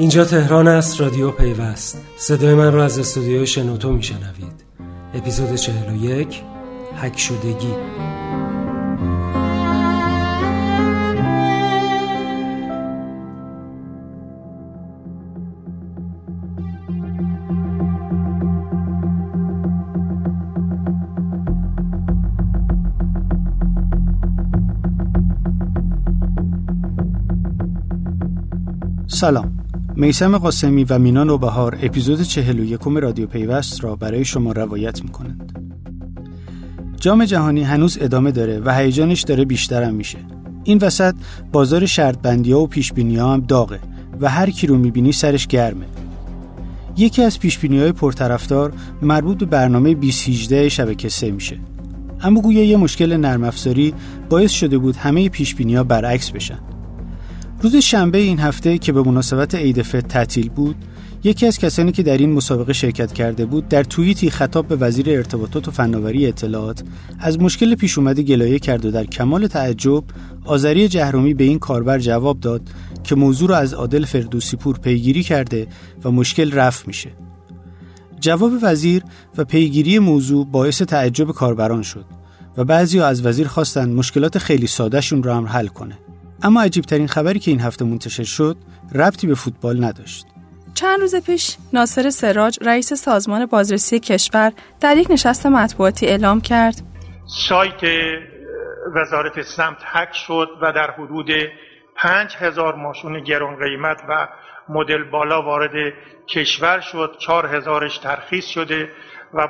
اینجا تهران است رادیو پیوست. صدای من را از استودیوی شنوتو میشنوید. اپیزود 41 حک شدگی. سلام. میسم قاسمی و مینا نوبهار اپیزود 41 رادیو پیوست را برای شما روایت می‌کنند. جام جهانی هنوز ادامه داره و هیجانش داره بیشترم میشه. این وسط بازار شرط بندی ها و پیش ها هم داغه و هر کی رو می‌بینی سرش گرمه. یکی از پیش های پرطرفدار مربوط به برنامه 2018 شبکه سه میشه. اما گویا یه مشکل نرم افزاری باعث شده بود همه پیش ها برعکس بشن. روز شنبه این هفته که به مناسبت عید فطر تعطیل بود یکی از کسانی که در این مسابقه شرکت کرده بود در توییتی خطاب به وزیر ارتباطات و فناوری اطلاعات از مشکل پیش اومده گلایه کرد و در کمال تعجب آذری جهرومی به این کاربر جواب داد که موضوع را از عادل فردوسی پور پیگیری کرده و مشکل رفع میشه. جواب وزیر و پیگیری موضوع باعث تعجب کاربران شد و بعضی از وزیر خواستند مشکلات خیلی سادهشون را هم حل کنه. اما عجیبترین خبری که این هفته منتشر شد ربطی به فوتبال نداشت. چند روز پیش ناصر سراج رئیس سازمان بازرسی کشور در یک نشست مطبوعاتی اعلام کرد. سایت وزارت سمت هک شد و در حدود پنج هزار ماشین گران قیمت و مدل بالا وارد کشور شد. چهار هزارش ترخیص شده و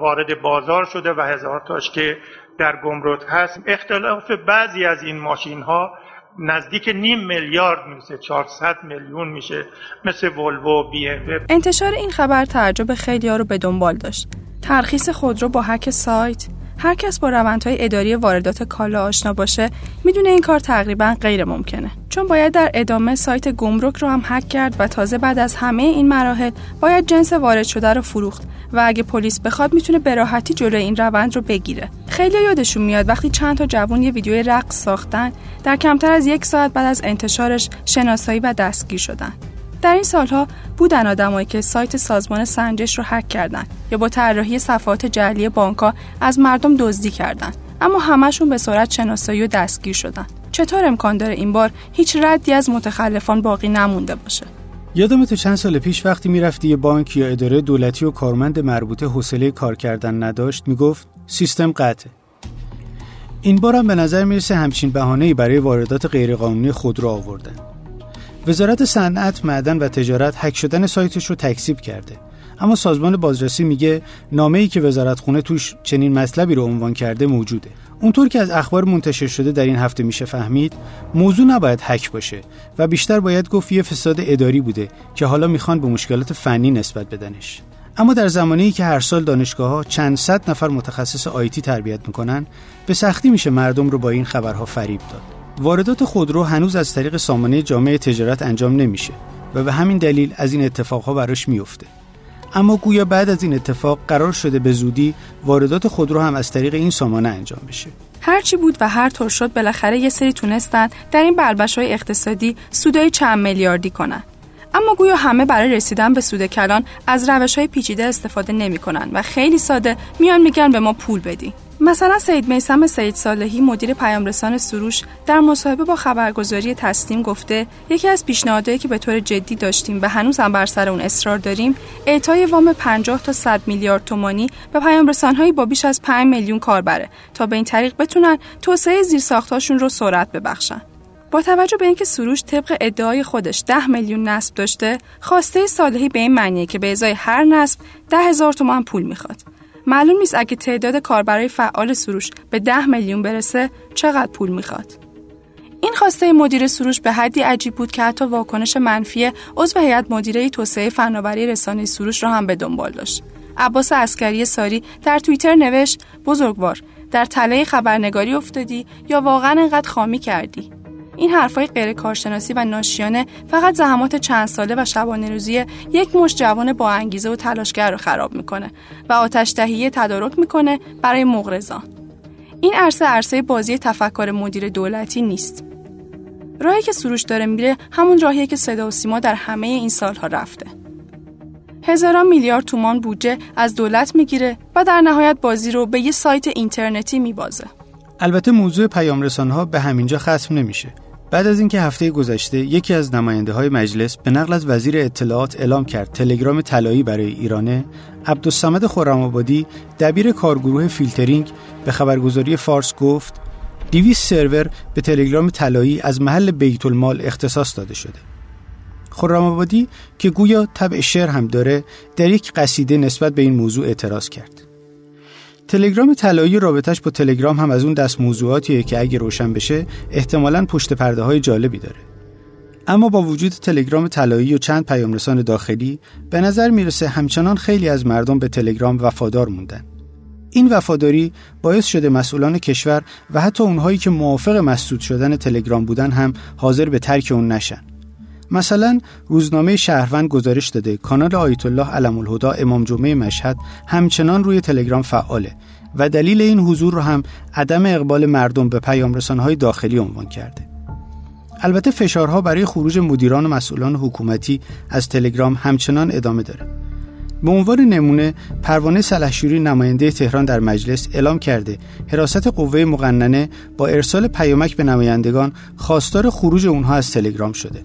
وارد بازار شده و هزار تاش که در گمرک هست. اختلاف بعضی از این ماشین ها نزدیک نیم میلیارد میشه 400 میلیون میشه مثل ولوو بی انتشار این خبر تعجب خیلی ها رو به دنبال داشت. ترخیص خودرو با هک سایت. هر کس با روندهای اداری واردات کالا آشنا باشه می‌دونه این کار تقریبا غیر ممکنه. چون باید در ادامه سایت گمرک رو هم هک کرد و تازه بعد از همه این مراحل باید جنس وارد شده رو فروخت و اگه پلیس بخواد می‌تونه به راحتی جلوی این روند رو بگیره. خیلی یادشون میاد وقتی چند تا جوون یه ویدیوی رقص ساختن در کمتر از یک ساعت بعد از انتشارش شناسایی و دستگیر شدن. در این سالها بودن آدمایی که سایت سازمان سنجش رو هک کردن یا با طراحی صفحات جعلی بانکها از مردم دزدی کردن. اما همشون به سرعت شناسایی و دستگیر شدن. چطور امکان داره این بار هیچ ردی از متخلفان باقی نمونده باشه؟ یادم تو چند سال پیش وقتی می‌رفتی یه بانک یا اداره دولتی و کارمند مربوطه حوصله کار کردن نداشت می‌گفت سیستم قطعه این بارم به نظر می‌رسه همچین بهانه‌ای برای واردات غیرقانونی خودرو آوردن. وزارت صنعت، معدن و تجارت هک شدن سایتش رو تکذیب کرده. اما سازمان بازرسی میگه نامه ای که وزارت خونه توش چنین مطلبی رو عنوان کرده موجوده. اونطور که از اخبار منتشر شده در این هفته میشه فهمید موضوع نباید هک باشه و بیشتر باید گفت یه فساد اداری بوده که حالا می‌خوان به مشکلات فنی نسبت بدنش. اما در زمانی که هر سال دانشگاه ها چند صد نفر متخصص آیتی تربیت می‌کنن به سختی میشه مردم رو با این خبرها فریب داد. واردات خودرو هنوز از طریق سامانه جامعه تجارت انجام نمیشه و به همین دلیل از این اتفاقها براش میفته اما گویا بعد از این اتفاق قرار شده به زودی واردات خودرو هم از طریق این سامانه انجام بشه. هرچی بود و هر طور شد بالاخره یه سری تونستن در این بلبش های اقتصادی سودای چند میلیاردی کنن. اما گویا همه برای رسیدن به سود کلان از روش های پیچیده استفاده نمی‌کنن و خیلی ساده میان میگن به ما پول بدی. مثلا سید میسم سید صالحی مدیر پیامرسان سروش در مصاحبه با خبرگزاری تسلیم گفته یکی از پیشنهادهایی که به طور جدی داشتیم و هنوز هم بر سر اون اصرار داریم اعطای وام 50 تا 100 میلیارد تومانی به پیامرسانهایی با بیش از 5 میلیون کاربره تا به این طریق بتونن توسعه زیرساختاشون رو سرعت ببخشن. با توجه به اینکه سروش طبق ادعای خودش 10 میلیون نصب داشته خواسته صالحی به این معنیه که به ازای هر نصب 10 هزار تومان پول می‌خواد. معلوم نیست اگه تعداد کاربرای فعال سروش به 10 میلیون برسه چقدر پول می‌خواد. این خواسته مدیر سروش به حدی عجیب بود که حتی واکنش منفی عضو هیئت مدیره توسعه فناوری رسانه سروش را هم به دنبال داشت. عباس اسکری ساری در توییتر نوشت بزرگوار در تله خبرنگاری افتادی یا واقعا انقدر خامی کردی؟ این حرفای غیر کارشناسی و ناشیانه فقط زحمات چند ساله و شبانه روزی یک مش جوان با انگیزه و تلاشگر رو خراب می‌کنه و آتش تهیه تدارک می‌کنه برای مغرضان این عرصه عرصه بازی تفکر مدیر دولتی نیست راهی که سروش داره میره همون راهیه که صدا و سیما در همه این سالها رفته. هزاران میلیارد تومان بودجه از دولت می‌گیره و در نهایت بازی رو به یه سایت اینترنتی میبازه. البته موضوع پیام ها به همینجا ختم نمیشه. بعد از اینکه هفته گذشته یکی از نماینده های مجلس به نقل از وزیر اطلاعات اعلام کرد تلگرام طلایی برای ایرانه عبدالصمد خرم‌آبادی دبیر کارگروه فیلترینگ به خبرگزاری فارس گفت 200 سرور به تلگرام طلایی از محل بیت المال اختصاص داده شده. خرم که گویا طبع شعر هم داره در یک قصیده نسبت به این موضوع اعتراض کرد. تلگرام طلایی رابطش با تلگرام هم از اون دست موضوعاتیه که اگه روشن بشه احتمالا پشت پرده های جالبی داره. اما با وجود تلگرام طلایی و چند پیامرسان داخلی به نظر می‌رسه همچنان خیلی از مردم به تلگرام وفادار موندن. این وفاداری باعث شده مسئولان کشور و حتی اونهایی که موافق مسدود شدن تلگرام بودن هم حاضر به ترک اون نشن. مثلا روزنامه شهروند گزارش داده کانال آیت الله علم الهدا امام جمعه مشهد همچنان روی تلگرام فعاله و دلیل این حضور رو هم عدم اقبال مردم به پیام های داخلی عنوان کرده. البته فشارها برای خروج مدیران و مسئولان حکومتی از تلگرام همچنان ادامه داره. به عنوان نمونه پروانه سلحشوری نماینده تهران در مجلس اعلام کرده حراست قوه مقننه با ارسال پیامک به نمایندگان خواستار خروج اونها از تلگرام شده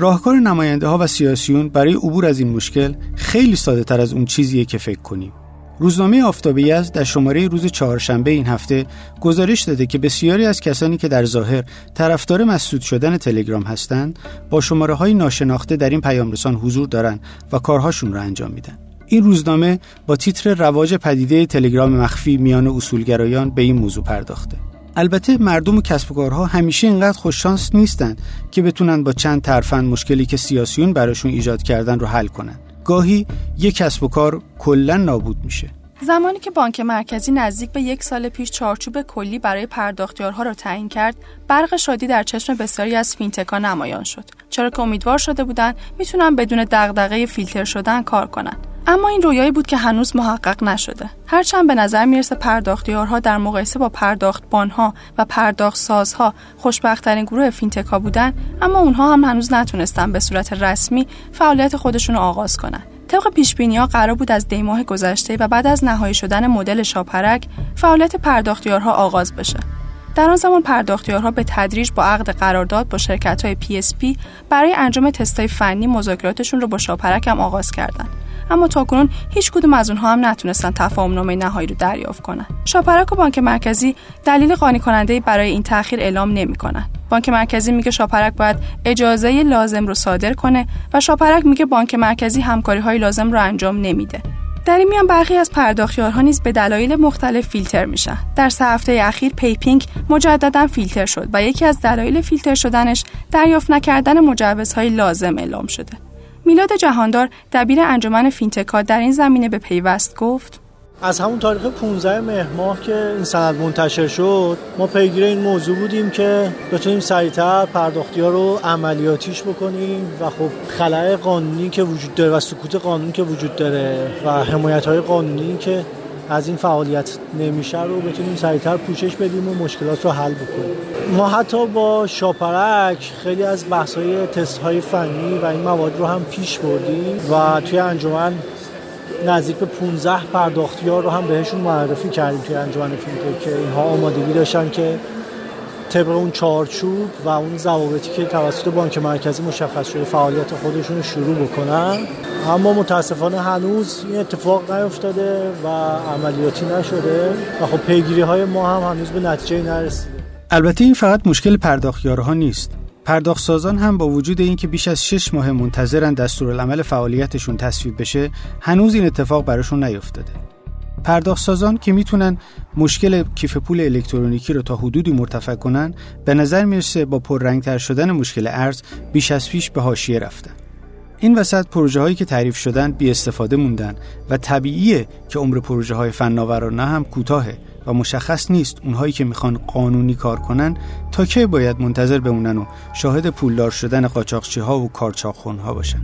راهکار نماینده ها و سیاسیون برای عبور از این مشکل خیلی ساده تر از اون چیزیه که فکر کنیم. روزنامه آفتابی از در شماره روز چهارشنبه این هفته گزارش داده که بسیاری از کسانی که در ظاهر طرفدار مسدود شدن تلگرام هستند با شماره های ناشناخته در این پیامرسان حضور دارند و کارهاشون را انجام میدن. این روزنامه با تیتر رواج پدیده تلگرام مخفی میان اصولگرایان به این موضوع پرداخته. البته مردم و کسب و کارها همیشه اینقدر خوششانس نیستند که بتونن با چند ترفند مشکلی که سیاسیون براشون ایجاد کردن رو حل کنن. گاهی یک کسب و کار کلا نابود میشه. زمانی که بانک مرکزی نزدیک به یک سال پیش چارچوب کلی برای پرداختیارها را تعیین کرد، برق شادی در چشم بسیاری از فینتکا نمایان شد. چرا که امیدوار شده بودند می‌تونن بدون دغدغه فیلتر شدن کار کنند. اما این رویایی بود که هنوز محقق نشده. هرچند به نظر می‌رسه پرداختیارها در مقایسه با پرداختبانها و پرداخت سازها خوشبختترین گروه فینتکا بودن، اما اونها هم هنوز نتونستن به صورت رسمی فعالیت خودشون رو آغاز کنن. طبق پیش ها قرار بود از دیماه گذشته و بعد از نهایی شدن مدل شاپرک فعالیت پرداختیارها آغاز بشه. در آن زمان پرداختیارها به تدریج با عقد قرارداد با شرکت های PSP برای انجام تستای فنی مذاکراتشون رو با شاپرک هم آغاز کردند. اما تاکنون هیچ کدوم از اونها هم نتونستن تفاهم نامه نهایی رو دریافت کنن. شاپرک و بانک مرکزی دلیل قانع کننده برای این تاخیر اعلام نمی‌کنن. بانک مرکزی میگه شاپرک باید اجازه لازم رو صادر کنه و شاپرک میگه بانک مرکزی همکاری های لازم رو انجام نمیده. در این میان برخی از پرداختیارها نیز به دلایل مختلف فیلتر میشن. در سه هفته اخیر پیپینگ مجددا فیلتر شد و یکی از دلایل فیلتر شدنش دریافت نکردن مجوزهای لازم اعلام شده. میلاد جهاندار دبیر انجمن فینتکا در این زمینه به پیوست گفت. از همون تاریخ 15 مهر ماه که این سند منتشر شد ما پیگیر این موضوع بودیم که بتونیم سریعتر پرداختی ها رو عملیاتیش بکنیم و خب خلای قانونی که وجود داره و سکوت قانونی که وجود داره و حمایت های قانونی که از این فعالیت نمیشه رو بتونیم سریعتر پوشش بدیم و مشکلات رو حل بکنیم. ما حتی با شاپرک خیلی از بحث های تست های فنی و این مواد رو هم پیش بردیم و توی انجمن نزدیک به 15 پرداختیار رو هم بهشون معرفی کردیم توی انجمن فینتک که اینها آمادگی داشتن که طبق اون چارچوب و اون ضوابطی که توسط بانک مرکزی مشخص شده فعالیت خودشون رو شروع بکنن. اما متاسفانه هنوز این اتفاق نیفتاده و عملیاتی نشده و خب پیگیری های ما هم هنوز به نتیجه نرسیده. البته این فقط مشکل پرداختیارها نیست. پرداخت سازان هم با وجود اینکه بیش از 6 ماه منتظرن دستورالعمل فعالیتشون تصویب بشه هنوز این اتفاق براشون نیفتاده. پرداخت سازان که می‌تونن مشکل کیف پول الکترونیکی رو تا حدودی مرتفع کنن به نظر می‌رسه با پررنگتر شدن مشکل ارز بیش از پیش به حاشیه رفتن. این وسط پروژه هایی که تعریف شدن بی استفاده موندن و طبیعیه که عمر پروژه های فناورانه هم کوتاهه و مشخص نیست اونهایی که می‌خوان قانونی کار کنن تا کی باید منتظر بمونن و شاهد پولدار شدن قاچاقچی ها و کارچاخون ها باشن.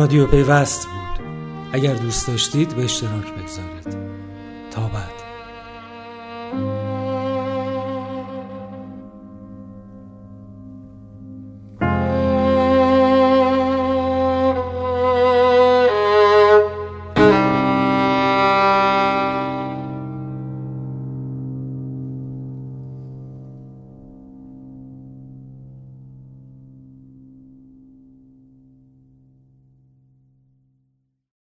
رادیو پیوست بود. اگر دوست داشتید به اشتراک بگذارید.